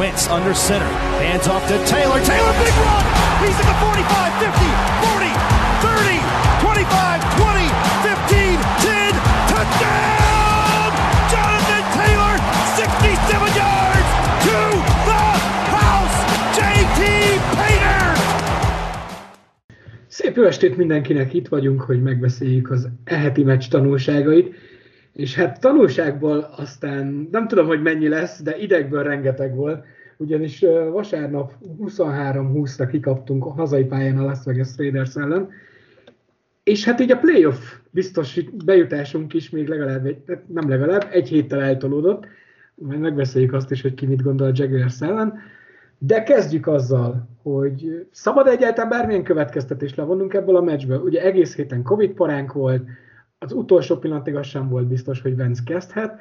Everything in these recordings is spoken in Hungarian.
Wentz under center. Hands off to Taylor. Taylor, big run. He's at the 45, 50, 40, 30, 25, 20, 15, 10. Touchdown! Jonathan Taylor, 67 yards to the house. JT Painter. Szép jó estét mindenkinek, itt vagyunk, hogy megbeszéljük az eheti meccs tanulságait. És hát tanulságból aztán nem tudom, hogy mennyi lesz, de idegből rengeteg volt, ugyanis vasárnap 23-20-ra kikaptunk a hazai pályán a Las Vegas Raiders ellen, és hát így a playoff biztos bejutásunk is még legalább, egy, nem legalább, egy héttel eltolódott, majd megbeszéljük azt is, hogy ki mit gondol a Jaguars ellen, de kezdjük azzal, hogy szabad egyáltalán bármilyen következtetést levonnunk ebből a meccsből. Ugye egész héten Covid paránk volt, az utolsó pillanatig az sem volt biztos, hogy Vence kezdhet.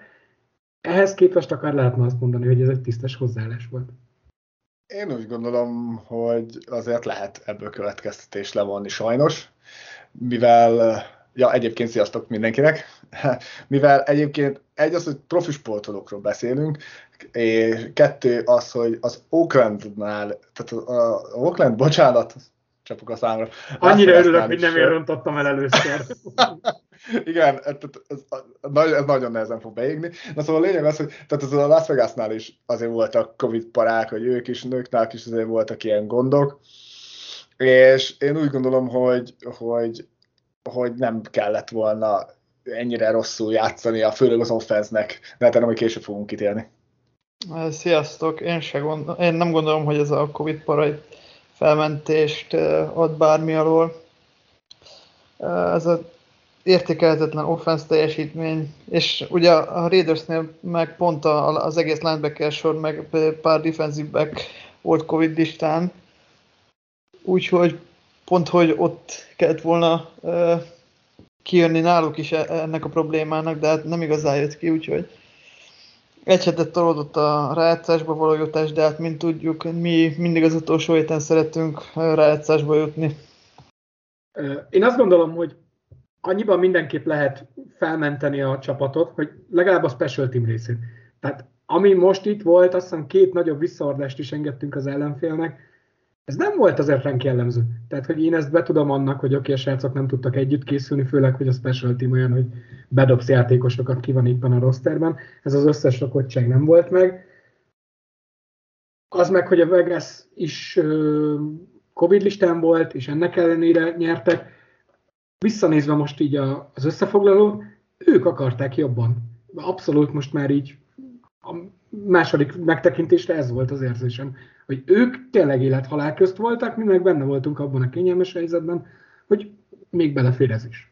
Ehhez képest akár lehetne azt mondani, hogy ez egy tisztes hozzáállás volt. Én úgy gondolom, hogy azért lehet ebből következtetés levonni sajnos, mivel, ja egyébként sziasztok mindenkinek, mivel egyébként egy az, hogy profi sportolókról beszélünk, és kettő az, hogy az Oaklandnál, tehát a Oakland, bocsánat, csapok a számra. Annyira örülök, hogy nem én rontottam el először. Igen, ez, ez, ez, nagyon nehezen fog beégni. Na szóval a lényeg az, hogy tehát az a Las Vegasnál is azért voltak Covid parák, hogy ők is, nőknál is azért voltak ilyen gondok. És én úgy gondolom, hogy, hogy, hogy nem kellett volna ennyire rosszul játszani, a főleg az offense-nek, de hát hogy később fogunk kitérni. Sziasztok, én, se gondol, én nem gondolom, hogy ez a Covid para felmentést ad bármi alól. Ez a értékelhetetlen offense teljesítmény, és ugye a Raidersnél meg pont az egész linebacker sor, meg pár defensive back volt Covid listán, úgyhogy pont, hogy ott kellett volna uh, kijönni náluk is e-, ennek a problémának, de hát nem igazán jött ki, úgyhogy egy hetet tolódott a rájátszásba való jutás, de hát mint tudjuk, mi mindig az utolsó héten szeretünk rájátszásba jutni. Én azt gondolom, hogy annyiban mindenképp lehet felmenteni a csapatot, hogy legalább a special team részét. Tehát ami most itt volt, azt hiszem két nagyobb visszaordást is engedtünk az ellenfélnek, ez nem volt azért ránk jellemző. Tehát, hogy én ezt be tudom annak, hogy oké, okay, a srácok nem tudtak együtt készülni, főleg, hogy a special team olyan, hogy bedobsz játékosokat ki van éppen a rosterben. Ez az összes rakottság nem volt meg. Az meg, hogy a Vegas is Covid listán volt, és ennek ellenére nyertek, visszanézve most így a, az összefoglaló, ők akarták jobban. Abszolút most már így a második megtekintésre ez volt az érzésem, hogy ők tényleg élethalál közt voltak, mi meg benne voltunk abban a kényelmes helyzetben, hogy még belefér ez is.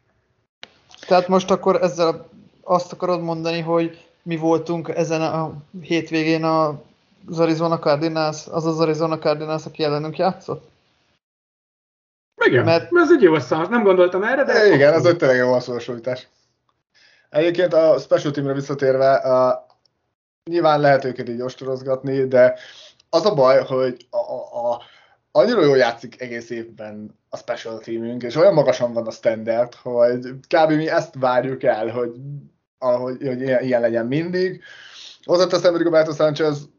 Tehát most akkor ezzel azt akarod mondani, hogy mi voltunk ezen a hétvégén az Arizona Cardinals, az az Arizona Cardinals, aki ellenünk játszott? Igen, mert ez egy jó összehas, nem gondoltam erre, de... Igen, ez egy tényleg jó összehasonlítás. Egyébként a special teamre visszatérve, a, nyilván lehet őket így ostorozgatni, de az a baj, hogy a, a, a, annyira jól játszik egész évben a special teamünk, és olyan magasan van a standard, hogy kb. mi ezt várjuk el, hogy, ahogy, hogy ilyen, ilyen legyen mindig. Hozzáteszem, hogy Roberto Sánchez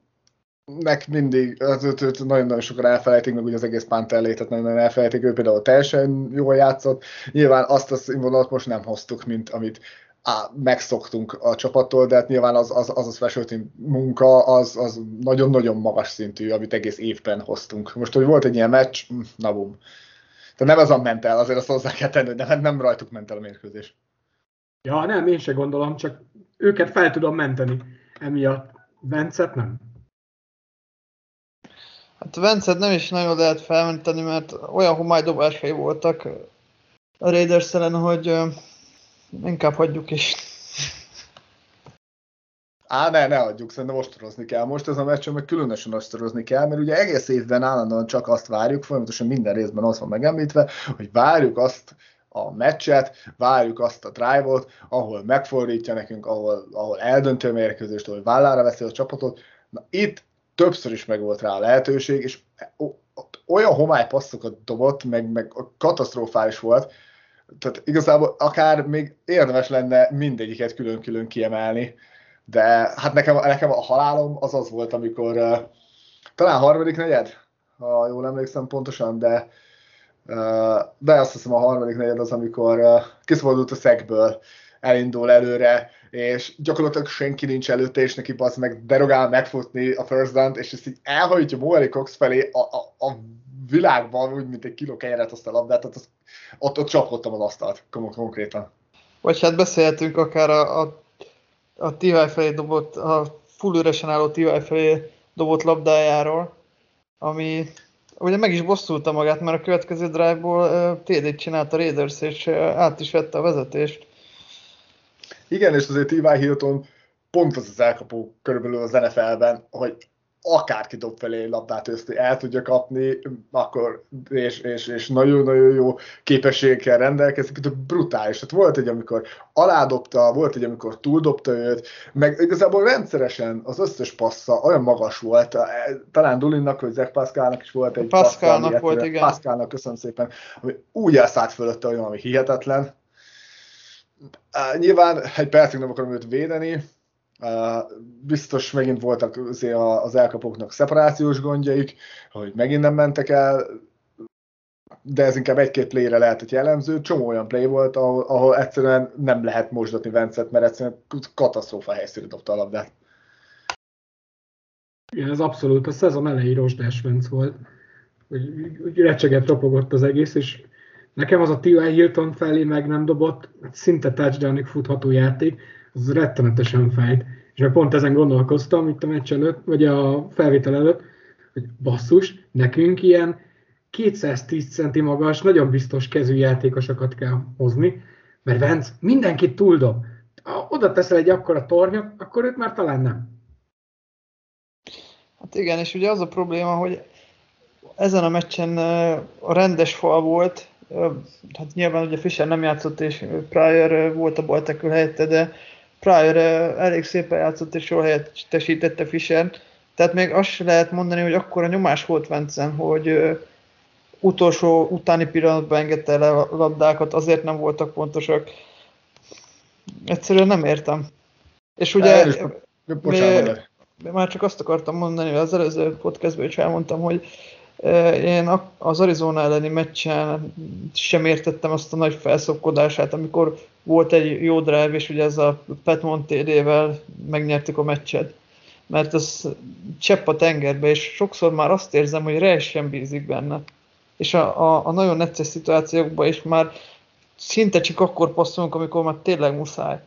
nek mindig, az őt, őt nagyon-nagyon sokan elfelejtik, meg ugye az egész Panther tehát nagyon-nagyon elfelejtik, ő például teljesen jól játszott. Nyilván azt a színvonalat most nem hoztuk, mint amit á, megszoktunk a csapattól, de hát nyilván az, az, az a special team munka az, az nagyon-nagyon magas szintű, amit egész évben hoztunk. Most, hogy volt egy ilyen meccs, hm, na bum. De nem az a ment el, azért azt hozzá kell tenni, de nem, rajtuk ment el a mérkőzés. Ja, nem, én se gondolom, csak őket fel tudom menteni emiatt. Vencet nem. Hát Vencet nem is nagyon lehet felmenteni, mert olyan homálydobásai voltak a Raiders hogy inkább hagyjuk is. Á, ne, ne hagyjuk, szerintem ostorozni kell. Most ez a meccs, meg különösen ostorozni kell, mert ugye egész évben állandóan csak azt várjuk, folyamatosan minden részben az van megemlítve, hogy várjuk azt a meccset, várjuk azt a drive-ot, ahol megfordítja nekünk, ahol, ahol eldöntő mérkőzést, ahol vállára veszi a csapatot. Na itt többször is meg volt rá a lehetőség, és olyan homály passzokat dobott, meg, meg katasztrofális volt, tehát igazából akár még érdemes lenne mindegyiket külön-külön kiemelni, de hát nekem, nekem a halálom az az volt, amikor, talán harmadik negyed, ha jól emlékszem pontosan, de de azt hiszem a harmadik negyed az, amikor kiszabadult a szegből, elindul előre, és gyakorlatilag senki nincs előtte, és neki az meg derogál megfutni a first down és ezt így elhajtja Moery Cox felé a, a, a világban, úgy, mint egy kiló kenyeret azt a labdát, tehát ott, ott csapottam az asztalt konkrétan. Vagy hát beszélhetünk akár a, a, a TY felé dobott, a full üresen álló TY felé dobott labdájáról, ami ugye meg is bosszulta magát, mert a következő drive-ból uh, TD-t csinált a Raiders, és uh, át is vette a vezetést. Igen, és azért T.Y. Hilton pont az az elkapó körülbelül az NFL-ben, hogy akárki dob felé labdát össze, el tudja kapni, akkor, és, és, és nagyon-nagyon jó képességekkel rendelkezik, de brutális. Tehát volt egy, amikor aládobta, volt egy, amikor túldobta őt, meg igazából rendszeresen az összes passza olyan magas volt, talán Dulinnak, vagy Zach Pascalnak is volt egy Pascalnak passza, volt, igen. Pascalnak, köszönöm szépen, ami úgy elszállt fölötte olyan, ami hihetetlen. Uh, nyilván egy percig nem akarom őt védeni, biztos megint voltak az elkapóknak szeparációs gondjaik, hogy megint nem mentek el, de ez inkább egy-két playre lehetett jellemző. Csomó olyan play volt, ahol, ahol egyszerűen nem lehet mosdatni Vencet, mert egyszerűen katasztrófa helyszínű dobta a labdát. Igen, ez abszolút a szezon elejé Rosdás Vence volt. Úgy, úgy recseget ropogott az egész, és nekem az a T.Y. Hilton felé meg nem dobott, szinte touchdownig futható játék, az rettenetesen fejt. És meg pont ezen gondolkoztam itt a meccs előtt, vagy a felvétel előtt, hogy basszus, nekünk ilyen 210 centi magas, nagyon biztos kezű játékosokat kell hozni, mert Vence mindenkit túldob. Ha oda teszel egy akkora tornyot, akkor őt már talán nem. Hát igen, és ugye az a probléma, hogy ezen a meccsen a rendes fal volt, hát nyilván ugye Fischer nem játszott, és Pryor volt a baltekül helyette, de Pryor elég szépen játszott, és jól helyettesítette fischer tehát még azt se lehet mondani, hogy akkor a nyomás volt Vencen, hogy utolsó utáni pillanatban engedte el a labdákat, azért nem voltak pontosak. Egyszerűen nem értem. És ugye... Bocsánat, már csak azt akartam mondani, hogy az előző podcastban is elmondtam, hogy én az Arizona elleni meccsen sem értettem azt a nagy felszokkodását, amikor volt egy jó drive, és ugye ez a Pat Montedével megnyertük a meccset. Mert ez csepp a tengerbe, és sokszor már azt érzem, hogy Rej sem bízik benne. És a, a, a nagyon necces szituációkban is már szinte csak akkor passzolunk, amikor már tényleg muszáj.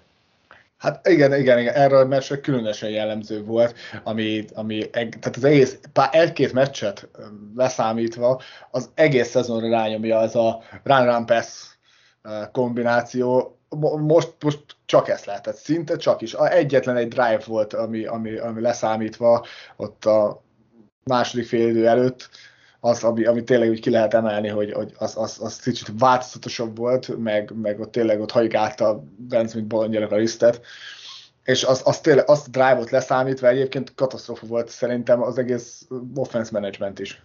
Hát igen, igen, igen, erre a meccsre különösen jellemző volt, ami, ami tehát az egész, egy-két meccset leszámítva, az egész szezonra rányomja az a run-run pass kombináció, most, most csak ezt lehetett, szinte csak is. Egyetlen egy drive volt, ami, ami, ami leszámítva ott a második fél idő előtt, az, ami, ami tényleg úgy ki lehet emelni, hogy, hogy az, az, az kicsit változatosabb volt, meg, meg ott tényleg ott hajgálta Benz, mint bolondjának a lisztet, és az, az tényleg, azt a drive-ot leszámítva egyébként katasztrofa volt szerintem az egész offense management is.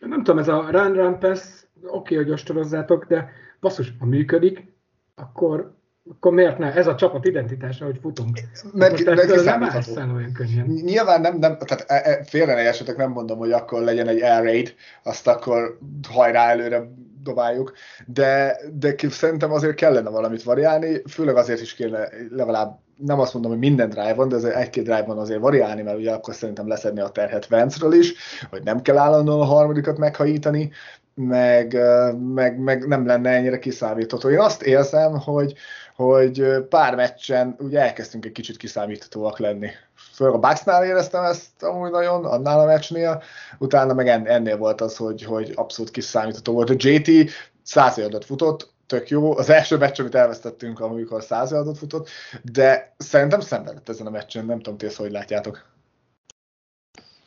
Nem tudom, ez a run run pass, oké, okay, hogy ostorozzátok, de basszus, ha működik, akkor akkor miért ne? Ez a csapat identitása, hogy futunk. Mert, mert nem olyan könnyen. Nyilván nem, nem tehát e, e, félre ne esetek, nem mondom, hogy akkor legyen egy air raid, azt akkor hajrá előre dobáljuk, de, de szerintem azért kellene valamit variálni, főleg azért is kéne legalább, nem azt mondom, hogy minden drive-on, de azért egy-két drive-on azért variálni, mert ugye akkor szerintem leszedni a terhet Vance-ről is, hogy nem kell állandóan a harmadikat meghajítani, meg, meg, meg nem lenne ennyire kiszámítható. Én azt érzem, hogy, hogy pár meccsen ugye elkezdtünk egy kicsit kiszámíthatóak lenni. Főleg a Bucksnál éreztem ezt amúgy nagyon, annál a meccsnél, utána meg ennél volt az, hogy, hogy abszolút kiszámítható volt. A JT 100 adat futott, tök jó. Az első meccs, amit elvesztettünk, amikor 100 adat futott, de szerintem szenvedett ezen a meccsen, nem tudom, ti ezt hogy látjátok.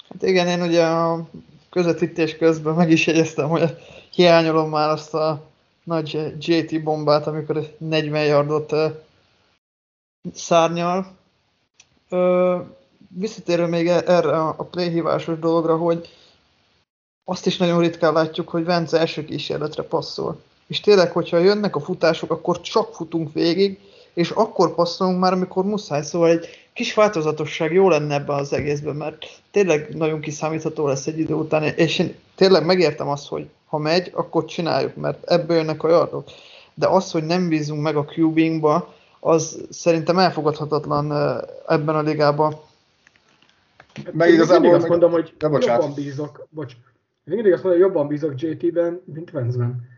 Hát igen, én ugye a közvetítés közben meg is jegyeztem, hogy hiányolom már azt a nagy JT bombát, amikor 40 yardot szárnyal. visszatérve még e- erre a playhívásos dologra, hogy azt is nagyon ritkán látjuk, hogy Vence első kísérletre passzol. És tényleg, hogyha jönnek a futások, akkor csak futunk végig, és akkor passzolunk már, amikor muszáj. Szóval egy kis változatosság jó lenne ebben az egészben, mert tényleg nagyon kiszámítható lesz egy idő után, és én tényleg megértem azt, hogy ha megy, akkor csináljuk, mert ebből jönnek a yardok. De az, hogy nem bízunk meg a cubingba, az szerintem elfogadhatatlan ebben a ligában. Meg igazából azt mondom, hogy jobban bízok, bocs, mindig azt mondom, hogy jobban bízok JT-ben, mint Vance-ben.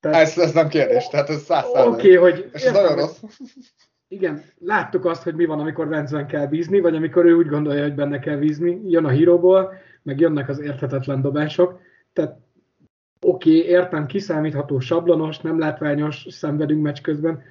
Tehát... Ez, ez nem kérdés, tehát ez száz Oké, okay, hogy... És ez nagyon rossz. Igen, láttuk azt, hogy mi van, amikor Vance-ben kell bízni, vagy amikor ő úgy gondolja, hogy benne kell bízni. Jön a híróból, meg jönnek az érthetetlen dobások. Tehát oké, okay, értem, kiszámítható, sablonos, nem látványos, szenvedünk meccs közben,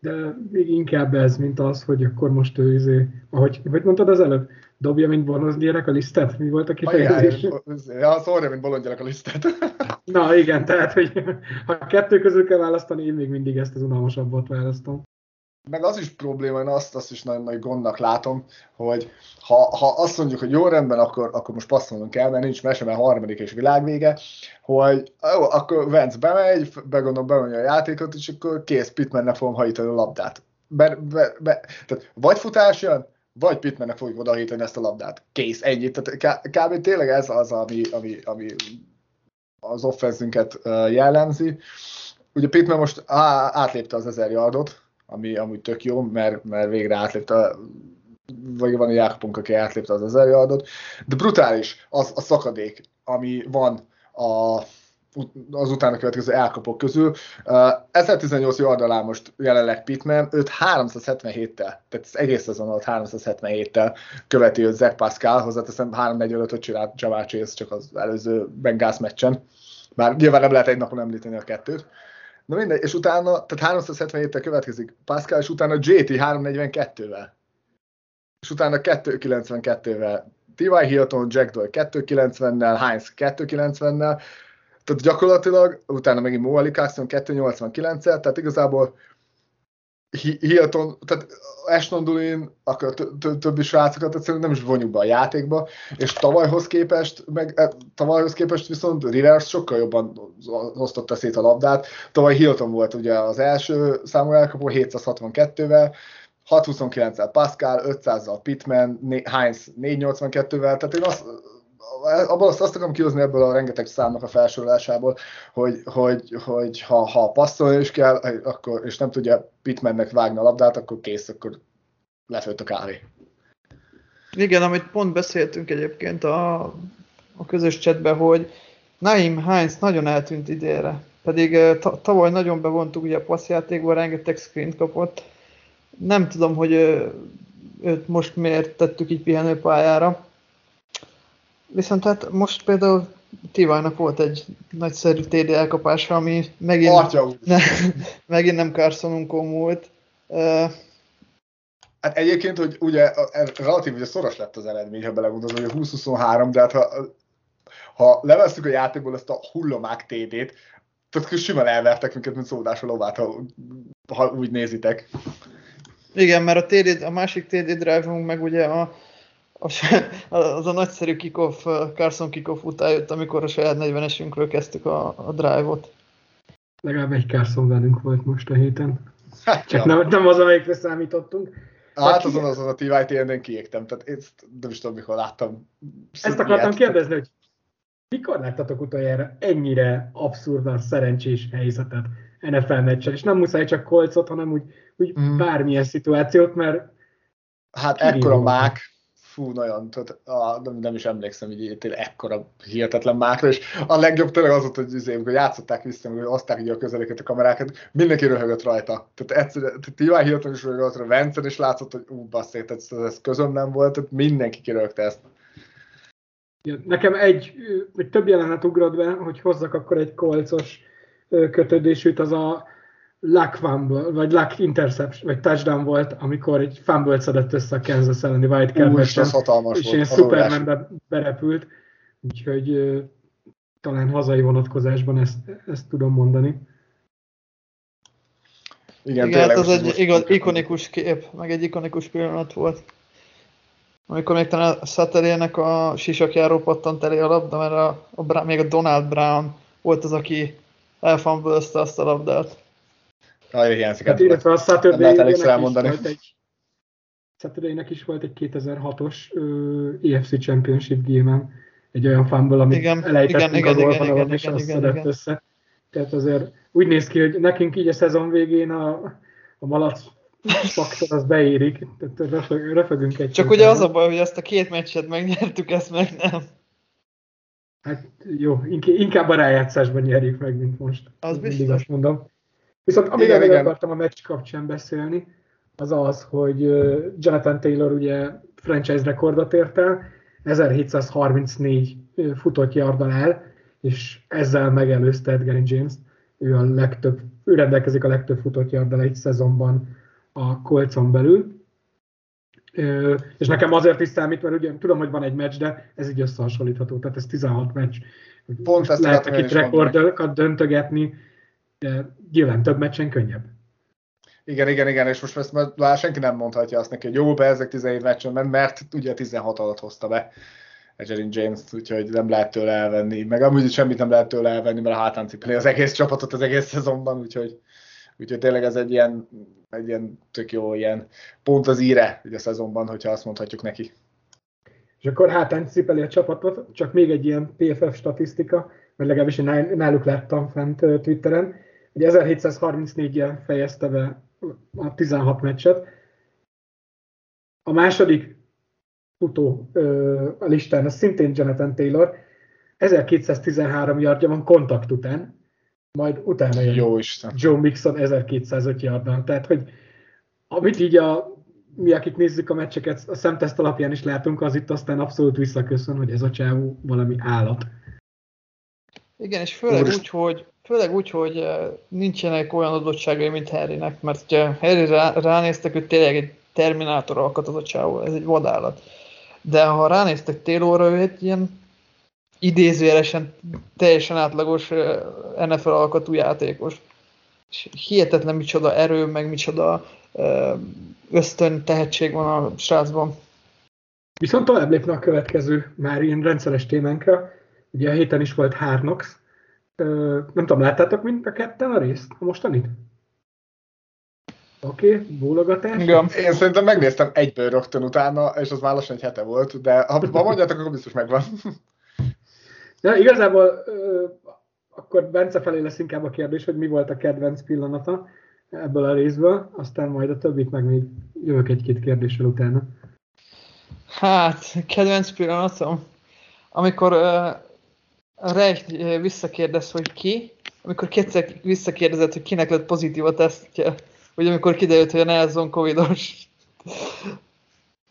de még inkább ez, mint az, hogy akkor most ő izé, ahogy, hogy mondtad az előbb, dobja, mint bolondgyerek a lisztet? Mi volt a kifejezés? Ja, szórja, mint bolondgyerek a lisztet. Na igen, tehát, hogy ha kettő közül kell választani, én még mindig ezt az unalmasabbat választom meg az is probléma, én azt, azt is nagyon nagy gondnak látom, hogy ha, ha azt mondjuk, hogy jó rendben, akkor, akkor most passzolnunk kell, mert nincs mese, mert harmadik és világvége, hogy jó, akkor Vence bemegy, begondolom, bemondja a játékot, és akkor kész, Pitmannek fogom hajítani a labdát. Be, be, be, tehát vagy futás jön, vagy Pitmannek fogjuk odahítani ezt a labdát. Kész, ennyi. Tehát kb. tényleg ez az, ami, ami, ami az offenzünket jellemzi. Ugye Pittman most átlépte az ezer yardot, ami amúgy tök jó, mert, mert végre átlépte, vagy van egy Jákopunk, aki átlépte az ezer yardot, de brutális az a szakadék, ami van a, az utána következő elkapok közül. Uh, 1018 yard alá most jelenleg Pittman, őt 377-tel, tehát az egész szezon alatt 377-tel követi őt Zach Pascal, hozzáteszem 345-öt csinált Jamal Chase csak az előző Bengals meccsen. Már nyilván nem lehet egy napon említeni a kettőt. Na mindegy, és utána, tehát 377-tel következik Pascal, és utána JT 342-vel. És utána 292-vel T.Y. Hilton, Jack Doyle 290-nel, Heinz 290-nel, tehát gyakorlatilag utána megint Mo Ali 289-el, tehát igazából Hilton, tehát Ashton akkor többi srácokat egyszerűen nem is vonjuk be a játékba, és tavalyhoz képest, meg e, tavalyhoz képest viszont Rivers sokkal jobban osztotta szét a labdát. Tavaly Hilton volt ugye az első számú elkapó 762-vel, 629-el Pascal, 500-zal Pittman, Heinz 482-vel, tehát én azt, abban azt, azt akarom kihozni ebből a rengeteg számnak a felsorolásából, hogy, hogy, hogy ha, ha passzolni is kell, akkor, és nem tudja Pitmannek vágni a labdát, akkor kész, akkor lefőtt a kávé. Igen, amit pont beszéltünk egyébként a, a közös csetben, hogy Naim Heinz nagyon eltűnt idénre. Pedig tavaly nagyon bevontuk ugye a passzjátékban, rengeteg screen kapott. Nem tudom, hogy őt most miért tettük így pihenőpályára. Viszont hát most például Tivajnak volt egy nagyszerű TD elkapása, ami megint, ne, megint nem Carsonunkon múlt. Uh, Hát egyébként, hogy ugye relatív ugye szoros lett az eredmény, ha belegondolod, hogy a 20-23, de hát ha, ha levesszük a játékból ezt a hullomák TD-t, tehát simán elvertek minket, mint szódás a lovát, ha, ha úgy nézitek. Igen, mert a, TD, a másik TD drive meg ugye a az a nagyszerű kickoff, Carson kickoff után jött, amikor a saját 40-esünkről kezdtük a, a drive-ot. Legalább egy Carson velünk volt most a héten. Hát, Csak ja. nem, nem az, amelyikre számítottunk. Hát azon azon a TYT-en kiégtem, tehát én nem is tudom, mikor láttam. Ezt akartam kérdezni, hogy mikor láttatok utoljára ennyire abszurdan szerencsés helyzetet NFL meccsen, és nem muszáj csak kolcot, hanem úgy, úgy mm. bármilyen szituációt, mert Hát ekkora mák, fú, nagyon, tehát, a, nem, nem, is emlékszem, hogy tényleg ekkora hihetetlen mákra, és a legjobb tényleg az volt, hogy, azért, amikor játszották vissza, hogy oszták így a közeléket, a kamerákat, mindenki röhögött rajta. Tehát egyszerűen, tehát Iván Hilton is röhögött rajta, Vencen is látszott, hogy ú, basszék, tehát ez közöm nem volt, tehát mindenki kirögte ezt. Nekem egy, vagy több jelenet ugrott be, hogy hozzak akkor egy kolcos kötődésűt, az a luck fumble, vagy luck interception, vagy touchdown volt, amikor egy fumble szedett össze a Kansas elleni White Ú, és, hatalmas és ilyen Supermanbe berepült, úgyhogy uh, talán hazai vonatkozásban ezt, ezt tudom mondani. Igen, Igen hát az egy igaz, ikonikus kép, meg egy ikonikus pillanat volt. Amikor még talán a Saturday-nek a sisakjáró pattant elé a labda, mert a, a, még a Donald Brown volt az, aki elfambölzte azt a labdát. Nagyon hiányzik. Hát illetve a Saturday. Egy, Saturday-nek is volt egy 2006-os uh, EFC Championship game egy olyan fumble, amit igen, elejtettünk igen, a golvonalon, és azt szedett össze. Tehát azért úgy néz ki, hogy nekünk így a szezon végén a, a malac faktor az beérik, tehát röfög, röfögünk egy Csak ugye az a baj, hogy ezt a két meccset megnyertük, ezt meg nem. Hát jó, inkább a rájátszásban nyerjük meg, mint most. Az biztos. azt mondom. Viszont amiről igen, akartam a meccs kapcsán beszélni, az az, hogy Jonathan Taylor ugye franchise rekordot ért el, 1734 futott yardal el, és ezzel megelőzte Edgar James. Ő, a legtöbb, ő rendelkezik a legtöbb futott yarddal egy szezonban a kolcon belül. És nekem azért is számít, mert ugye tudom, hogy van egy meccs, de ez így összehasonlítható, tehát ez 16 meccs. Pont ezt Lehet itt rekordokat döntögetni, nyilván több meccsen könnyebb. Igen, igen, igen, és most ezt már senki nem mondhatja azt neki, hogy jó, be ezek 17 meccsen ment, mert ugye 16 alatt hozta be Egerin James, úgyhogy nem lehet tőle elvenni, meg amúgy semmit nem lehet tőle elvenni, mert a hátán cipeli az egész csapatot az egész szezonban, úgyhogy, úgyhogy tényleg ez egy ilyen, egy ilyen tök jó ilyen pont az íre ugye a szezonban, hogyha azt mondhatjuk neki. És akkor hátán cipeli a csapatot, csak még egy ilyen PFF statisztika, mert legalábbis én náluk láttam fent Twitteren, hogy 1734-jel fejezte be a 16 meccset. A második futó a listán, az szintén Jonathan Taylor, 1213 yardja van kontakt után, majd utána jön Jó Isten. Joe Mixon 1205 yardban. Tehát, hogy amit így a, mi, akik nézzük a meccseket, a szemteszt alapján is látunk, az itt aztán abszolút visszaköszön, hogy ez a csávó valami állat. Igen, és főleg úgy, hogy Főleg úgy, hogy nincsenek olyan adottságai, mint Harrynek, mert ha Harry rá, ránéztek, hogy tényleg egy Terminátor alkat a csávó, ez egy vadállat. De ha ránéztek Taylorra, ő egy ilyen idézőjelesen teljesen átlagos NFL alkatú játékos. És hihetetlen micsoda erő, meg micsoda ösztön tehetség van a srácban. Viszont tovább lépne a következő már ilyen rendszeres témánkra. Ugye a héten is volt Hárnox, nem tudom, láttátok mind a ketten a részt, a mostanit? Oké, okay, bólogatás. Igen. Én szerintem megnéztem egyből rögtön utána, és az már lassan egy hete volt, de ha mondjátok, akkor biztos megvan. Ja, igazából akkor Bence felé lesz inkább a kérdés, hogy mi volt a kedvenc pillanata ebből a részből, aztán majd a többit meg még jövök egy-két kérdéssel utána. Hát, kedvenc pillanatom? Amikor uh, Reich eh, visszakérdez, hogy ki, amikor kétszer visszakérdezett, hogy kinek lett pozitív a tesztje, vagy amikor kiderült, hogy a Nelson Covidos.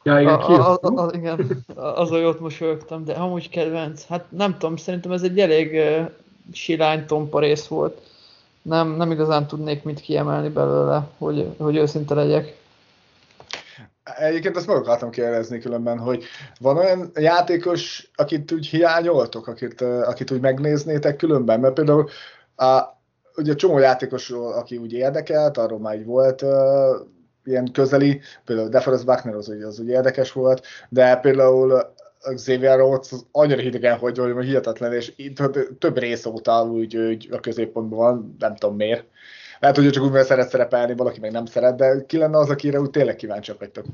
Ja, igen, a, a, a, a, igen, azon jót mosolyogtam, de amúgy kedvenc. Hát nem tudom, szerintem ez egy elég uh, silány tompa rész volt. Nem, nem igazán tudnék mit kiemelni belőle, hogy, hogy őszinte legyek. Egyébként azt meg akartam kérdezni különben, hogy van olyan játékos, akit úgy hiányoltok, akit, akit úgy megnéznétek különben? Mert például a, ugye csomó játékos, aki úgy érdekelt, arról már így volt uh, ilyen közeli, például DeForest Buckner az, az úgy érdekes volt, de például Xavier Rhodes annyira hidegen, hogy, hogy hihetetlen, és több rész óta úgy, úgy a középpontban van, nem tudom miért. Lehet, hogy csak úgy szeret szerepelni, valaki meg nem szeret, de ki lenne az, akire úgy tényleg kíváncsiak vagytok?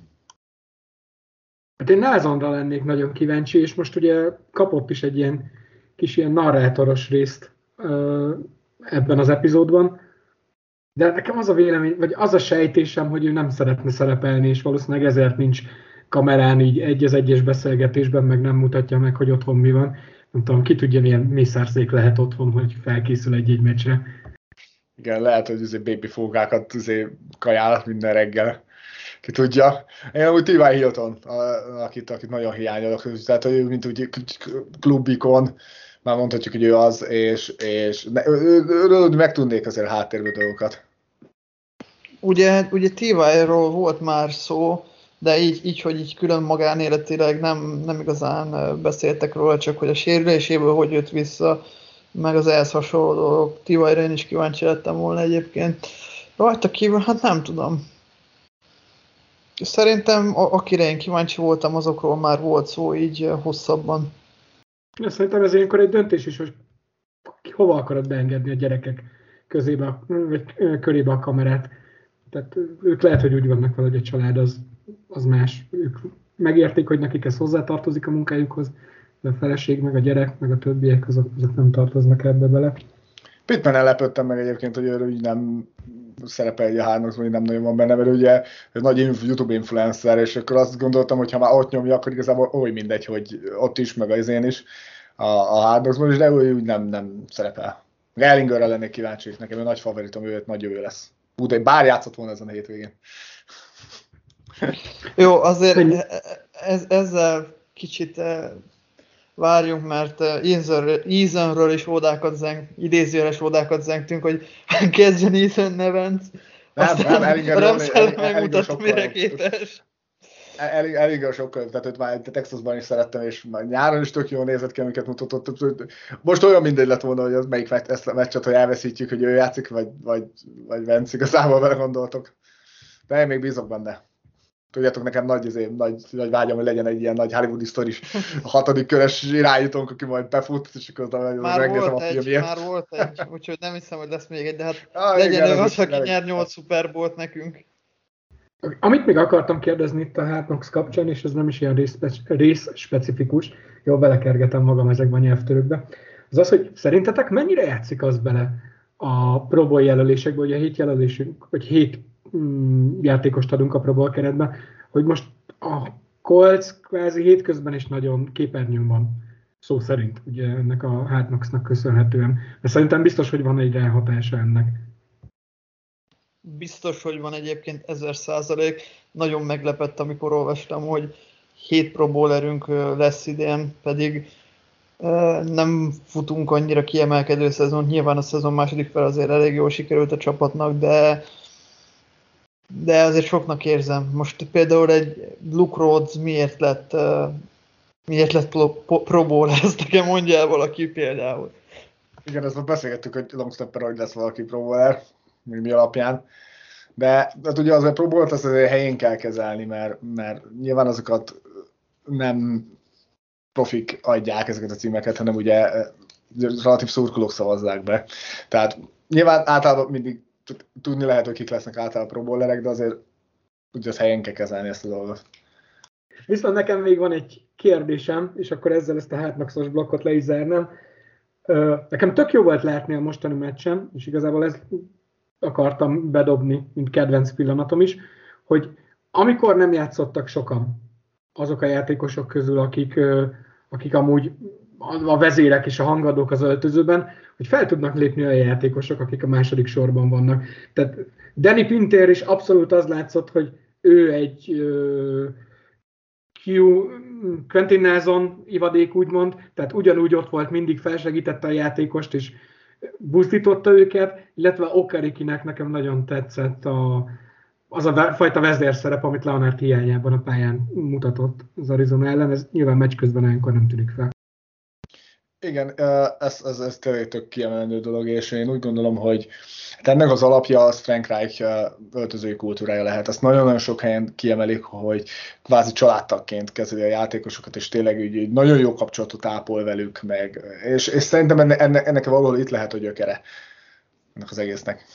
Hát én Názonra lennék nagyon kíváncsi, és most ugye kapott is egy ilyen kis ilyen narrátoros részt ebben az epizódban, de nekem az a vélemény, vagy az a sejtésem, hogy ő nem szeretne szerepelni, és valószínűleg ezért nincs kamerán így egy az egyes beszélgetésben, meg nem mutatja meg, hogy otthon mi van. Nem tudom, ki tudja, milyen mészárszék lehet otthon, hogy felkészül egy-egy meccsre. Igen, lehet, hogy azért baby fógákat azért kajál minden reggel. Ki tudja. Én úgy T.Y. Hilton, akit, akit nagyon hiányolok, tehát hogy mint úgy klubikon, már mondhatjuk, hogy ő az, és, és őről meg tudnék azért háttérbe dolgokat. Ugye, ugye T.Y.-ról volt már szó, de így, így, hogy így külön magánéletileg nem, nem igazán beszéltek róla, csak hogy a sérüléséből hogy jött vissza, meg az ehhez hasonló dolgok. Tivajra én is kíváncsi lettem volna egyébként. Rajta kívül, hát nem tudom. Szerintem akire én kíváncsi voltam, azokról már volt szó így hosszabban. Ja, szerintem ez ilyenkor egy döntés is, hogy hova akarod beengedni a gyerekek közébe, vagy körébe a kamerát. Tehát ők lehet, hogy úgy vannak vele, hogy a család az az más. Ők megérték, hogy nekik ez hozzátartozik a munkájukhoz, de a feleség, meg a gyerek, meg a többiek, azok, azok nem tartoznak ebbe bele. Pittman ellepődtem meg egyébként, hogy ő így nem szerepel egy a hármas, hogy nem nagyon van benne, mert ugye nagy YouTube influencer, és akkor azt gondoltam, hogy ha már ott nyomja, akkor igazából oly mindegy, hogy ott is, meg az én is a, a is, de ő úgy nem, nem szerepel. Ellingerre lennék kíváncsi, nekem ő nagy favoritom, ő nagy jövő lesz. Ú, de bár játszott volna ezen a hétvégén. Jó, azért ez, ezzel kicsit eh, várjunk, mert Ethanről is ódákat zeng, idézőjeles ódákat zengtünk, hogy kezdjen Ethan Nevent. Nem, Aztán nem, elég, elég, megmutatta, mire képes. Elég, elég a sokkal, tehát őt már Texasban is szerettem, és már nyáron is tök jól nézett ki, amiket mutatott. Most olyan mindegy lett volna, hogy az melyik ezt a meccset, hogy elveszítjük, hogy ő játszik, vagy, vagy, vagy Vence, igazából vele gondoltok. De én még bízok benne tudjátok, nekem nagy, azért, nagy, nagy vágyam, hogy legyen egy ilyen nagy Hollywood is a hatodik köres irányítónk, aki majd befut, és akkor aztán már megnézem volt a egy, filmjét. Már volt egy, úgyhogy nem hiszem, hogy lesz még egy, de hát ah, legyen igen, ő az, aki nyer 8 szuperbolt nekünk. Amit még akartam kérdezni itt a Hardnox kapcsán, és ez nem is ilyen rész, rész specifikus, jól belekergetem magam ezekben a nyelvtörökbe, az az, hogy szerintetek mennyire játszik az bele a Pro Bowl jelölésekbe, hogy a hét jelölésünk, vagy hét játékost adunk a Pro keretbe, hogy most a Colts kvázi hétközben is nagyon képernyőn van, szó szerint, ugye ennek a Hardnoxnak köszönhetően. De szerintem biztos, hogy van egy ráhatása ennek. Biztos, hogy van egyébként ezer százalék. Nagyon meglepett, amikor olvastam, hogy 7 Pro lesz idén, pedig nem futunk annyira kiemelkedő szezon. Nyilván a szezon második fel azért elég jól sikerült a csapatnak, de de azért soknak érzem. Most például egy Luke Rhodes miért lett, uh, miért lett pro, pro bowler, ezt nekem mondja el valaki például. Igen, ezt már beszélgettük, hogy Longstepper, hogy lesz valaki pro bowler, mi alapján. De hát ugye az a pro bowler azt azért helyén kell kezelni, mert, mert nyilván azokat nem profik adják ezeket a címeket, hanem ugye relatív szurkolók szavazzák be. Tehát nyilván általában mindig tudni lehet, hogy kik lesznek általában pro de azért ugye az helyen kell kezelni ezt a dolgot. Viszont nekem még van egy kérdésem, és akkor ezzel ezt a hátmaxos blokkot le is zárnám. Nekem tök jó volt látni a mostani meccsen, és igazából ezt akartam bedobni, mint kedvenc pillanatom is, hogy amikor nem játszottak sokan azok a játékosok közül, akik, akik amúgy a vezérek és a hangadók az öltözőben, hogy fel tudnak lépni a játékosok, akik a második sorban vannak. Tehát Danny Pinter is abszolút az látszott, hogy ő egy uh, Q, Quentin Nelson ivadék úgymond, tehát ugyanúgy ott volt, mindig felsegítette a játékost, és buzdította őket, illetve Okarikinek nekem nagyon tetszett a, az a fajta vezérszerep, amit Leonard hiányában a pályán mutatott az Arizona ellen, ez nyilván meccs közben olyankor nem tűnik fel. Igen, ez, ez, ez tényleg tök kiemelendő dolog, és én úgy gondolom, hogy hát ennek az alapja az Frank Reich öltözői kultúrája lehet. Ezt nagyon-nagyon sok helyen kiemelik, hogy kvázi családtagként kezeli a játékosokat, és tényleg úgy, úgy nagyon jó kapcsolatot ápol velük meg. És, és szerintem enne, ennek, ennek valahol itt lehet a gyökere ennek az egésznek.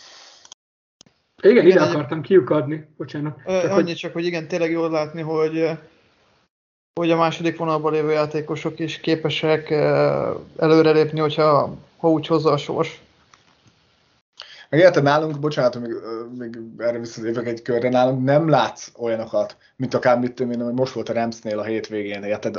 Igen, igen ide akartam kiukadni, bocsánat. Csak annyi hogy... csak, hogy igen, tényleg jól látni, hogy hogy a második vonalban lévő játékosok is képesek eh, előrelépni, hogyha ha úgy hozza a sors. Érted, nálunk, bocsánat, még, még erre visszatérek egy körre, nálunk nem látsz olyanokat, mint akár mit tudom hogy most volt a Ramsnél a hétvégén, érted,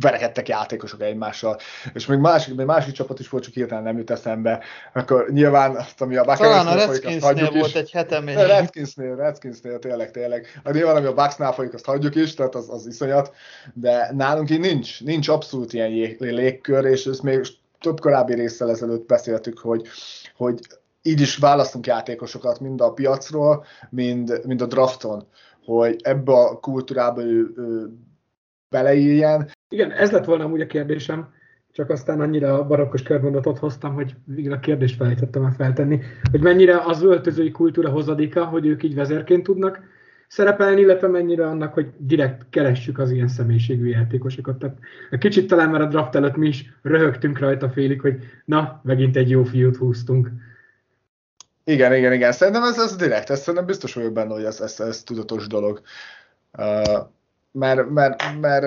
verekedtek játékosok egymással, és még másik, még másik csapat is volt, csak hirtelen nem jut eszembe, akkor nyilván azt, ami a Talán a Redskinsnél volt is. egy hete még. Redskinsnél, Redskinsnél, tényleg, tényleg. A nyilván, ami a Bucksnál folyik, azt hagyjuk is, tehát az, az iszonyat, de nálunk így nincs, nincs abszolút ilyen légkör, és ezt még több korábbi részsel ezelőtt beszéltük, hogy, hogy így is választunk játékosokat mind a piacról, mind, mind a drafton, hogy ebbe a kultúrába ő, ő beleírjen. Igen, ez lett volna úgy a kérdésem, csak aztán annyira barokkos körmondatot hoztam, hogy végül a kérdést felejtettem el feltenni, hogy mennyire az öltözői kultúra hozadéka, hogy ők így vezérként tudnak szerepelni, illetve mennyire annak, hogy direkt keressük az ilyen személyiségű játékosokat. Tehát kicsit talán már a draft előtt mi is röhögtünk rajta félig, hogy na, megint egy jó fiút húztunk. Igen, igen, igen. Szerintem ez, ez direkt, ez szerintem biztos vagyok benne, hogy ez, ez, ez tudatos dolog. Uh, mert, mert, mert,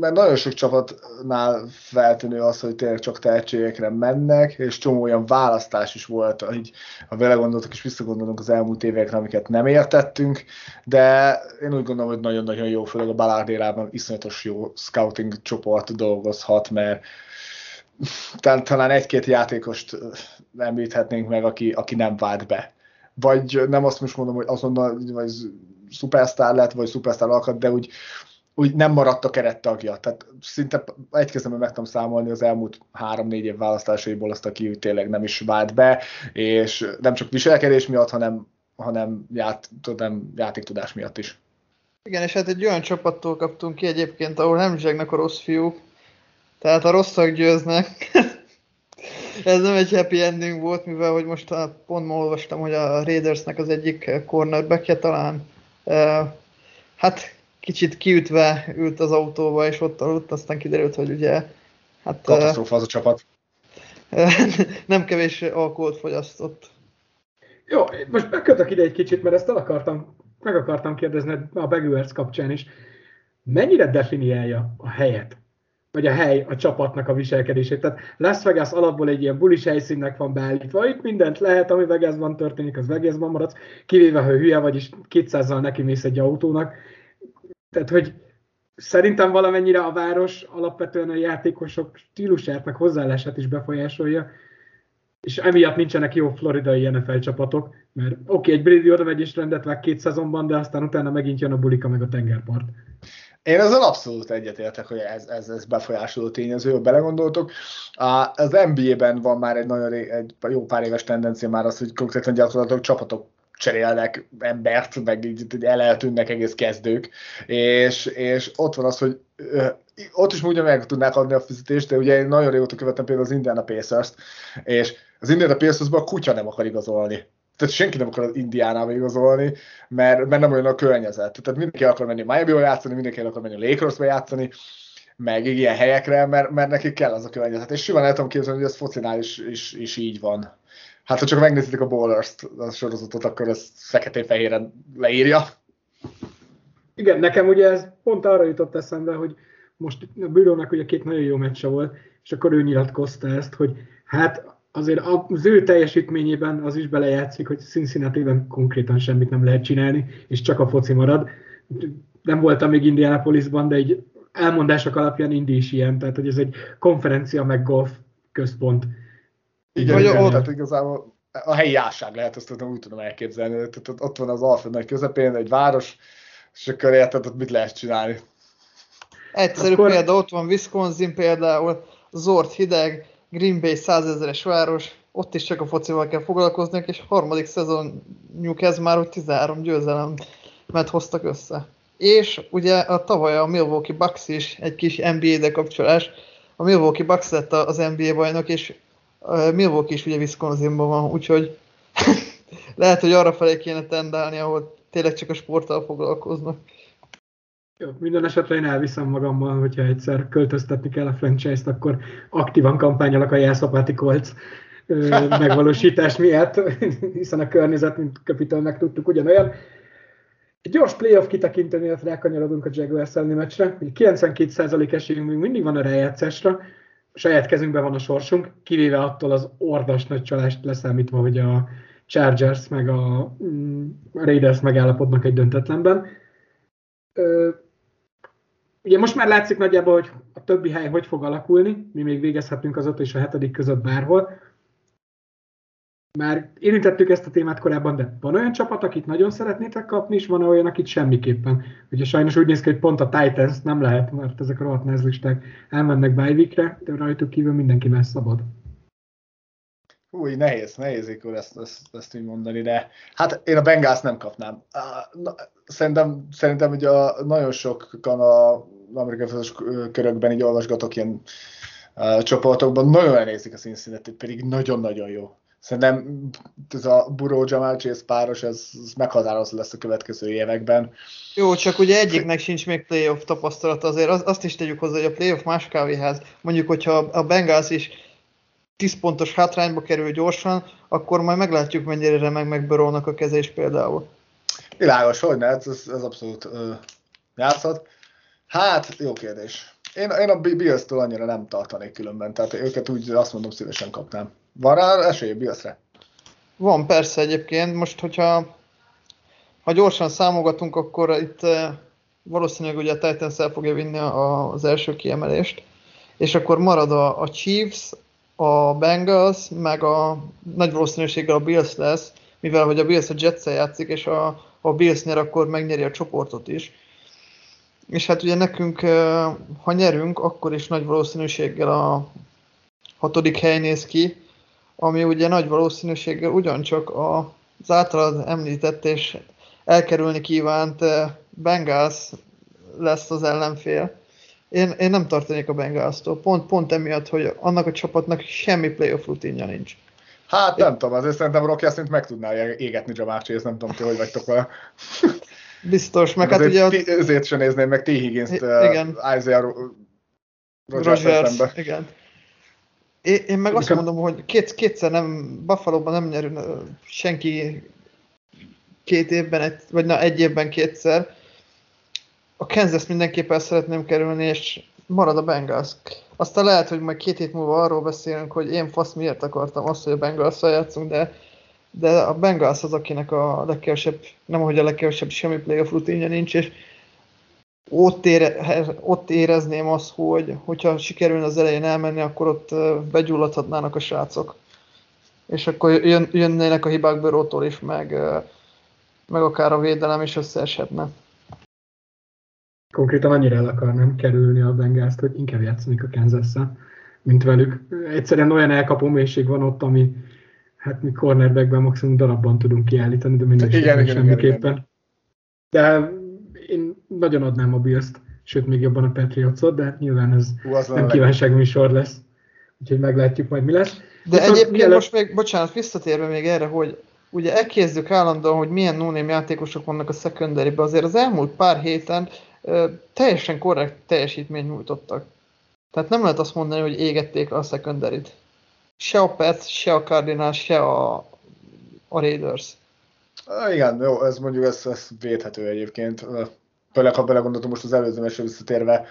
mert nagyon sok csapatnál feltűnő az, hogy tényleg csak tehetségekre mennek, és csomó olyan választás is volt, hogy ha vele gondoltok és visszagondolunk az elmúlt évekre, amiket nem értettünk, de én úgy gondolom, hogy nagyon-nagyon jó, főleg a Balárdérában iszonyatos jó scouting csoport dolgozhat, mert talán egy-két játékost említhetnénk meg, aki, aki nem vált be. Vagy nem azt most mondom, hogy azonnal vagy szupersztár lett, vagy szupersztár alkat, de úgy, úgy nem maradt a kerettagja. Tehát szinte egy kezemben meg tudom számolni az elmúlt három-négy év választásaiból azt, aki tényleg nem is vált be, és nem csak viselkedés miatt, hanem, hanem ját, tudom, játéktudás miatt is. Igen, és hát egy olyan csapattól kaptunk ki egyébként, ahol nem a rossz fiúk, tehát a rosszak győznek. Ez nem egy happy ending volt, mivel hogy most pont ma olvastam, hogy a Raidersnek az egyik cornerbackje talán hát kicsit kiütve ült az autóba, és ott aludt, aztán kiderült, hogy ugye... Hát, Katasztrófa az a csapat. nem kevés alkoholt fogyasztott. Jó, most megkötök ide egy kicsit, mert ezt el akartam, meg akartam kérdezni a Begüerc kapcsán is. Mennyire definiálja a helyet vagy a hely a csapatnak a viselkedését. Tehát Las Vegas alapból egy ilyen bulis helyszínnek van beállítva, itt mindent lehet, ami Vegasban történik, az Vegasban maradsz, kivéve, ha hülye vagy, és 200-zal neki mész egy autónak. Tehát, hogy szerintem valamennyire a város alapvetően a játékosok stílusát, meg hozzáállását is befolyásolja, és emiatt nincsenek jó floridai NFL csapatok, mert oké, okay, egy Brady oda megy és rendet vág két szezonban, de aztán utána megint jön a bulika meg a tengerpart. Én ezzel abszolút egyetértek, hogy ez, ez, ez befolyásoló tényező, ha belegondoltok. Az NBA-ben van már egy nagyon egy jó pár éves tendencia már az, hogy konkrétan gyakorlatilag csapatok cserélnek embert, meg így, így el eltűnnek egész kezdők, és, és ott van az, hogy ott is úgy meg tudnák adni a fizetést, de ugye én nagyon régóta követem például az Indiana Pacers-t, és az Indiana Pacers-ban a kutya nem akar igazolni tehát senki nem akar az Indiánába igazolni, mert, mert nem olyan a környezet. Tehát mindenki akar menni Miami-ba játszani, mindenki akar menni Lakersba játszani, meg ilyen helyekre, mert, mert nekik kell az a környezet. És simán el tudom képzelni, hogy ez focinál is, is, is így van. Hát, ha csak megnézitek a Ballers-t, a sorozatot, akkor ez feketén-fehéren leírja. Igen, nekem ugye ez pont arra jutott eszembe, hogy most a bírónak ugye két nagyon jó meccse volt, és akkor ő nyilatkozta ezt, hogy hát azért az ő teljesítményében az is belejátszik, hogy cincinnati konkrétan semmit nem lehet csinálni, és csak a foci marad. Nem voltam még Indianapolisban, de egy elmondások alapján Indi is ilyen, tehát hogy ez egy konferencia meg golf központ. Igen, Vagy igen, ott... tehát igazából a helyi álság lehet, ezt úgy tudom elképzelni. Tehát ott van az Alfred nagy közepén, egy város, és akkor érted, ott mit lehet csinálni. Egyszerű akkor... példa, ott van Wisconsin például, zord hideg, Green Bay százezeres város, ott is csak a focival kell foglalkozni, és harmadik szezonjuk ez már, hogy 13 győzelem mert hoztak össze. És ugye a tavaly a Milwaukee Bucks is egy kis NBA-de kapcsolás. A Milwaukee Bucks lett az NBA bajnok, és Milwaukee is ugye Wisconsinban van, úgyhogy lehet, hogy arra felé kéne tendálni, ahol tényleg csak a sporttal foglalkoznak. Jó, minden esetre én elviszem magammal, hogyha egyszer költöztetni kell a franchise-t, akkor aktívan kampányolok a jelszapáti kolc megvalósítás miatt, hiszen a környezet, mint Capitol tudtuk ugyanolyan. Egy gyors playoff kitekintő miatt rákanyarodunk a Jaguars elleni meccsre. 92% esélyünk még mindig van a rájátszásra, a saját kezünkben van a sorsunk, kivéve attól az ordas nagy csalást leszámítva, hogy a Chargers meg a mm, Raiders megállapodnak egy döntetlenben Ugye most már látszik nagyjából, hogy a többi hely hogy fog alakulni, mi még végezhetünk az 5 és a 7 között bárhol. Már érintettük ezt a témát korábban, de van olyan csapat, akit nagyon szeretnétek kapni, és van olyan, akit semmiképpen. Ugye sajnos úgy néz ki, hogy pont a Titans nem lehet, mert ezek a rohadt listák elmennek bye de rajtuk kívül mindenki már szabad. Új, nehéz, nehéz akkor ezt, ezt, ezt így mondani, de hát én a Bengals nem kapnám. Szerintem, szerintem ugye a, nagyon sokan a amerikai körökben így olvasgatok ilyen uh, csoportokban, nagyon elnézik a cincinnati pedig nagyon-nagyon jó. Szerintem ez a Buró Jamal Chase páros, ez, ez meghatározó lesz a következő években. Jó, csak ugye egyiknek sincs még playoff tapasztalata, azért azt is tegyük hozzá, hogy a playoff más kávéház. Mondjuk, hogyha a Bengals is 10 pontos hátrányba kerül gyorsan, akkor majd meglátjuk, mennyire remeg meg Burrownak a kezés például. Világos, hogy ne, ez, ez abszolút uh, játszott. Hát, jó kérdés. Én, én a Bills-től annyira nem tartanék különben, tehát őket úgy azt mondom szívesen kapnám. Van rá esély Bills-re? Van, persze egyébként. Most, hogyha ha gyorsan számogatunk, akkor itt valószínűleg ugye a Titans el fogja vinni az első kiemelést, és akkor marad a, a Chiefs, a Bengals, meg a nagy valószínűséggel a Bills lesz, mivel hogy a Bills a jets játszik, és a, a Bills nyer, akkor megnyeri a csoportot is. És hát ugye nekünk, ha nyerünk, akkor is nagy valószínűséggel a hatodik hely néz ki, ami ugye nagy valószínűséggel ugyancsak az általad említett és elkerülni kívánt Bengals lesz az ellenfél. Én, én nem tartanék a Bengalstól, pont, pont emiatt, hogy annak a csapatnak semmi playoff rutinja nincs. Hát nem én... tudom, azért szerintem Rocky azt meg tudná égetni Jamar Chase, nem tudom ti, hogy vagytok vele. Biztos, meg hát ugye... T- ezért sem nézném meg T. higgins igen. Uh, Isaiah Rogers, Rogers igen. Én, én meg azt mondom, hogy két, kétszer nem, Buffalo-ban nem nyer senki két évben, egy, vagy na egy évben kétszer. A Kansas mindenképpen szeretném kerülni, és marad a Bengals. Aztán lehet, hogy majd két hét múlva arról beszélünk, hogy én fasz miért akartam azt, hogy a bengals játszunk, de, de a Bengals az, akinek a legkevesebb, nem hogy a legkevesebb semmi playoff rutinja nincs, és ott, ére, ott érezném azt, hogy hogyha sikerülne az elején elmenni, akkor ott begyulladhatnának a srácok. És akkor jön, jönnének a hibák Börótól is, meg, meg akár a védelem is összeeshetne. Konkrétan annyira el akarnám kerülni a Bengázt, hogy inkább játszanék a kansas mint velük. Egyszerűen olyan elkapó mélység van ott, ami hát mi cornerbackben maximum darabban tudunk kiállítani, de semmiképpen. Igen, igen. De én nagyon adnám a bills sőt még jobban a Patriotsot, de hát nyilván ez Hú, nem kívánságműsor lesz. Úgyhogy meglátjuk majd mi lesz. De Viszont egyébként mielőtt... most még, bocsánat, visszatérve még erre, hogy ugye elkezdjük állandóan, hogy milyen no játékosok vannak a secondary azért az elmúlt pár héten teljesen korrekt teljesítményt nyújtottak. Tehát nem lehet azt mondani, hogy égették a secondary -t. Se a Pets, se a Cardinals, se a, a Raiders. Igen, jó, ez mondjuk ez, ez védhető egyébként. Főleg, ha belegondoltunk most az előző mesre visszatérve, oké,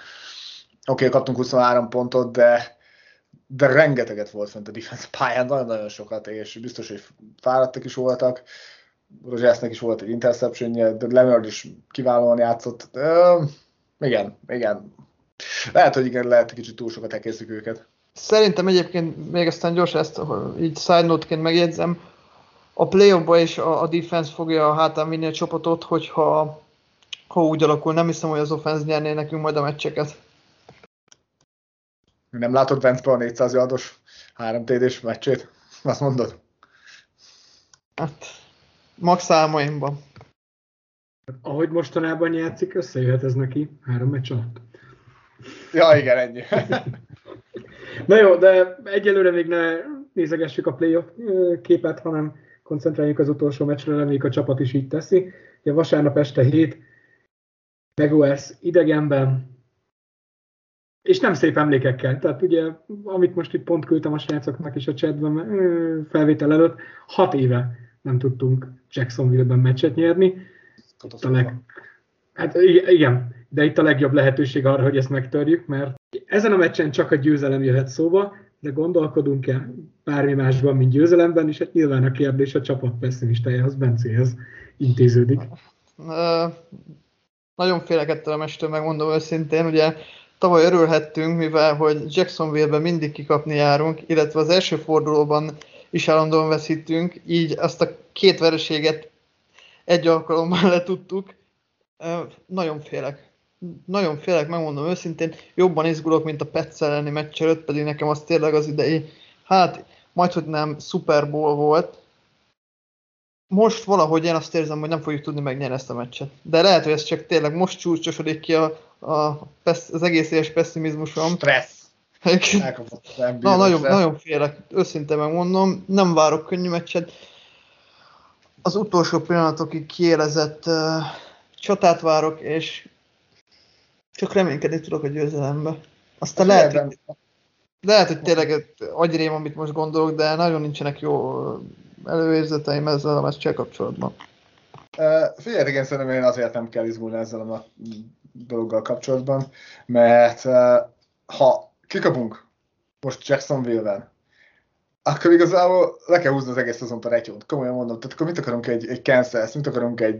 okay, kaptunk 23 pontot, de, de rengeteget volt fent a defense pályán, nagyon-nagyon sokat, és biztos, hogy fáradtak is voltak. Rogersnek is volt egy interception de Leonard is kiválóan játszott. Uh, igen, igen. Lehet, hogy igen, lehet, hogy kicsit túl sokat elkezdjük őket. Szerintem egyébként még aztán gyorsan ezt így side note-ként megjegyzem, a play is a, a defense fogja hátán vinni a csapatot, hogyha ha úgy alakul. Nem hiszem, hogy az offense nyerné nekünk majd a meccseket. Nem látod Vence a 400 yardos 3 TD-s meccsét? Azt mondod? Hát, max álmaimban. Ahogy mostanában játszik, összejöhet ez neki három meccs alatt. Ja, igen, ennyi. Na jó, de egyelőre még ne nézegessük a playoff képet, hanem koncentráljunk az utolsó meccsre, reméljük a csapat is így teszi. Ugye vasárnap este 7, Jaguars idegenben, és nem szép emlékekkel. Tehát ugye, amit most itt pont küldtem a srácoknak is a chatben felvétel előtt, hat éve nem tudtunk Jacksonville-ben meccset nyerni. A leg... Hát igen, de itt a legjobb lehetőség arra, hogy ezt megtörjük, mert ezen a meccsen csak a győzelem jöhet szóba, de gondolkodunk-e bármi másban, mint győzelemben, és hát nyilván a kérdés a csapat pessimistájához, Bencéhez intéződik. Nagyon félek ettől a mestől, megmondom őszintén, ugye tavaly örülhettünk, mivel hogy Jacksonville-ben mindig kikapni járunk, illetve az első fordulóban is állandóan veszítünk, így azt a két vereséget egy alkalommal letudtuk. Nagyon félek nagyon félek, megmondom őszintén, jobban izgulok, mint a Pets elleni meccs előtt, pedig nekem az tényleg az idei, hát majd, hogy nem Super Bowl volt. Most valahogy én azt érzem, hogy nem fogjuk tudni megnyerni ezt a meccset. De lehet, hogy ez csak tényleg most csúcsosodik ki a, a, az egész éves pessimizmusom. Stressz. Na, nagyon, nagyon félek, őszintén megmondom, nem várok könnyű meccset. Az utolsó pillanatokig kiélezett uh, csatát várok, és csak reménykedni tudok a győzelembe. Aztán lehet, hogy Lehet, hogy tényleg agyrém, amit most gondolok, de nagyon nincsenek jó előérzeteim ezzel a meccsel kapcsolatban. Uh, figyeljetek, én szerintem én azért nem kell izgulni ezzel a dologgal kapcsolatban, mert uh, ha kikapunk most Jacksonville-ben, akkor igazából le kell húzni az egész azon a retyót. Komolyan mondom, tehát akkor mit akarunk egy, egy Kansas, mit akarunk egy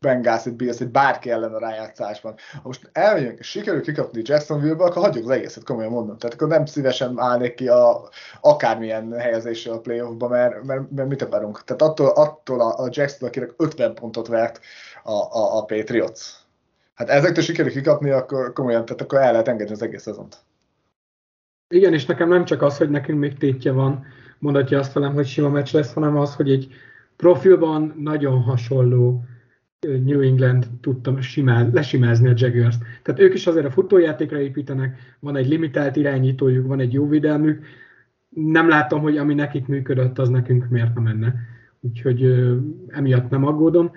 Bengals, egy Bills, egy bárki ellen a rájátszásban. Ha most elmegyünk, és sikerül kikapni Jacksonville-be, akkor hagyjuk az egészet, komolyan mondom. Tehát akkor nem szívesen állnék ki a, akármilyen helyezésre a playoffba, mert, mert, mert, mit akarunk. Tehát attól, attól a, a Jackson, akinek 50 pontot vert a, a, a Patriots. Hát ezektől sikerül kikapni, akkor komolyan, tehát akkor el lehet engedni az egész szezont. Igen, és nekem nem csak az, hogy nekünk még tétje van, mondatja azt velem, hogy sima meccs lesz, hanem az, hogy egy profilban nagyon hasonló New England tudta simáz, lesimázni a Jaguars. Tehát ők is azért a futójátékra építenek, van egy limitált irányítójuk, van egy jó védelmük. Nem látom, hogy ami nekik működött, az nekünk miért nem menne. Úgyhogy ö, emiatt nem aggódom.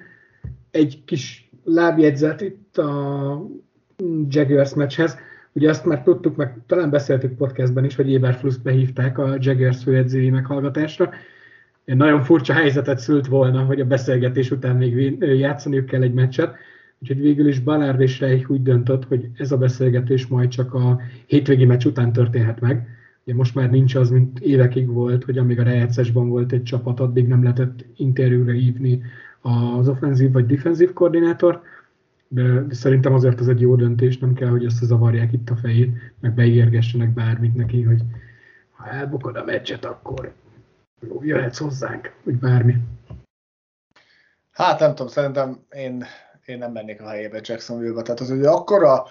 Egy kis lábjegyzet itt a Jaguars meccshez. Ugye azt már tudtuk, meg talán beszéltük podcastben is, hogy Eberfluszt behívták a Jaguars főedzői meghallgatásra. Nagyon furcsa helyzetet szült volna, hogy a beszélgetés után még játszaniuk kell egy meccset, úgyhogy végül is Ballard és Reich úgy döntött, hogy ez a beszélgetés majd csak a hétvégi meccs után történhet meg. Ugye most már nincs az, mint évekig volt, hogy amíg a rejegyszesben volt egy csapat, addig nem lehetett interjúra hívni az offenzív vagy defenzív koordinátor, de, szerintem azért az egy jó döntés, nem kell, hogy összezavarják itt a fejét, meg beígérgessenek bármit neki, hogy ha elbukod a meccset, akkor jöhetsz hozzánk, vagy bármi. Hát nem tudom, szerintem én, én nem mennék a helyébe Jacksonville-be. Tehát az, hogy akkora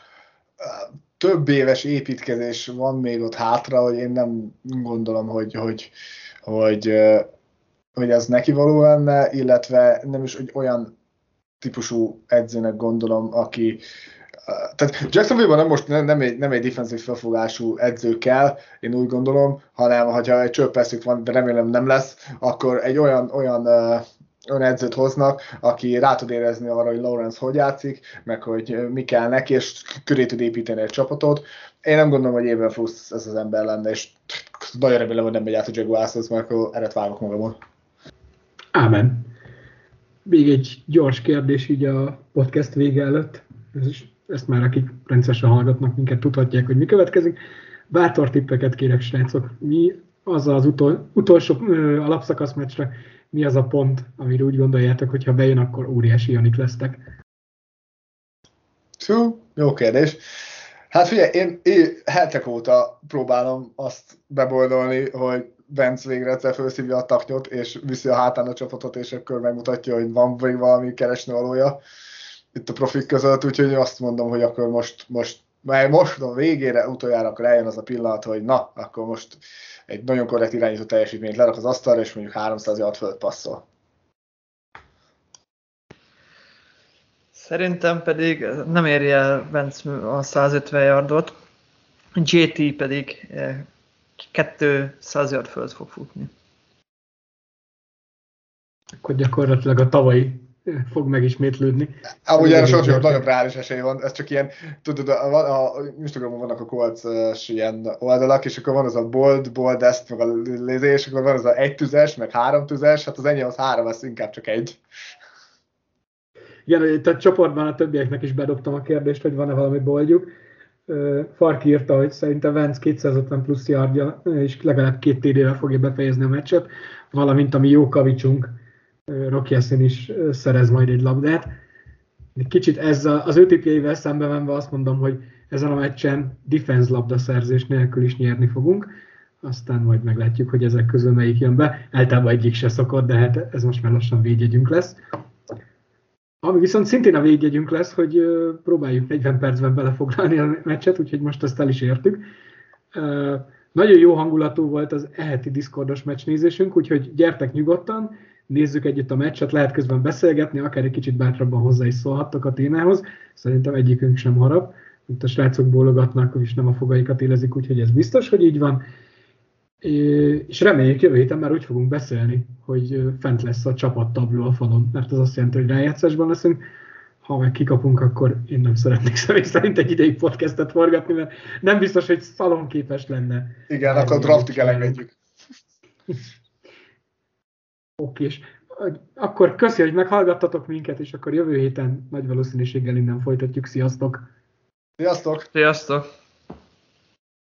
több éves építkezés van még ott hátra, hogy én nem gondolom, hogy, hogy, hogy, hogy ez neki való lenne, illetve nem is hogy olyan típusú edzőnek gondolom, aki, tehát Jacksonville-ban nem most nem, egy, nem egy defensív felfogású edző kell, én úgy gondolom, hanem ha egy csöppeszük van, de remélem nem lesz, akkor egy olyan, olyan uh, olyan edzőt hoznak, aki rá tud érezni arra, hogy Lawrence hogy játszik, meg hogy mi kell neki, és köré tud építeni egy csapatot. Én nem gondolom, hogy évben Fusz ez az ember lenne, és nagyon remélem, hogy nem megy át a Jaguarshoz, mert akkor eret vágok magamon. Ámen. Még egy gyors kérdés így a podcast vége előtt. Ez is ezt már akik rendszeresen hallgatnak minket, tudhatják, hogy mi következik. Bátor tippeket kérek, srácok. Mi az az utol, utolsó ö, alapszakasz meccsre, mi az a pont, amire úgy gondoljátok, hogy ha bejön, akkor óriási Janik lesztek? Hú, jó kérdés. Hát figyelj, én, én hetek óta próbálom azt beboldolni, hogy Vence végre egyszer felszívja a taknyot, és viszi a hátán a csapatot, és akkor megmutatja, hogy van még valami keresni valója itt a profik között, úgyhogy azt mondom, hogy akkor most, most mert most a végére utoljára akkor eljön az a pillanat, hogy na, akkor most egy nagyon korrekt irányító teljesítményt lerak az asztalra, és mondjuk 300 yard fölött passzol. Szerintem pedig nem érje el Vence a 150 yardot, JT pedig 200 yard fölött fog futni. Akkor gyakorlatilag a tavalyi fog megismétlődni. Amúgy erre sokkal nagyobb, nagyobb reális esély van, ez csak ilyen, tudod, a, a Instagramon vannak a colts ilyen oldalak, és akkor van az a bold, bold ezt, meg a lézé, és akkor van az a egy tüzes, meg három tüzes, hát az ennyi az három, ez inkább csak egy. Igen, tehát csoportban a többieknek is bedobtam a kérdést, hogy van-e valami boldjuk. Farki írta, hogy szerintem Vance 250 plusz yardja, és legalább két TD-vel fogja befejezni a meccset, valamint ami jó kavicsunk, Rocky Essen is szerez majd egy labdát. Kicsit ezzel, az ő tipjeivel szembe menve azt mondom, hogy ezen a meccsen defense labda szerzés nélkül is nyerni fogunk, aztán majd meglátjuk, hogy ezek közül melyik jön be. Általában egyik se szokott, de hát ez most már lassan védjegyünk lesz. Ami viszont szintén a védjegyünk lesz, hogy próbáljuk 40 percben belefoglalni a meccset, úgyhogy most ezt el is értük. Nagyon jó hangulatú volt az eheti Discordos meccsnézésünk, úgyhogy gyertek nyugodtan, nézzük együtt a meccset, lehet közben beszélgetni, akár egy kicsit bátrabban hozzá is szólhattok a témához. Szerintem egyikünk sem harap, mint a srácok bólogatnak, és nem a fogaikat élezik, úgyhogy ez biztos, hogy így van. És reméljük jövő héten már úgy fogunk beszélni, hogy fent lesz a csapattabló a falon, mert az azt jelenti, hogy rájátszásban leszünk. ha meg kikapunk, akkor én nem szeretnék személy szerint egy ideig podcastet forgatni, mert nem biztos, hogy szalonképes lenne. Igen, akkor draftig elengedjük. Oké, és akkor köszi, hogy meghallgattatok minket, és akkor jövő héten nagy valószínűséggel innen folytatjuk. Sziasztok! Sziasztok! Sziasztok!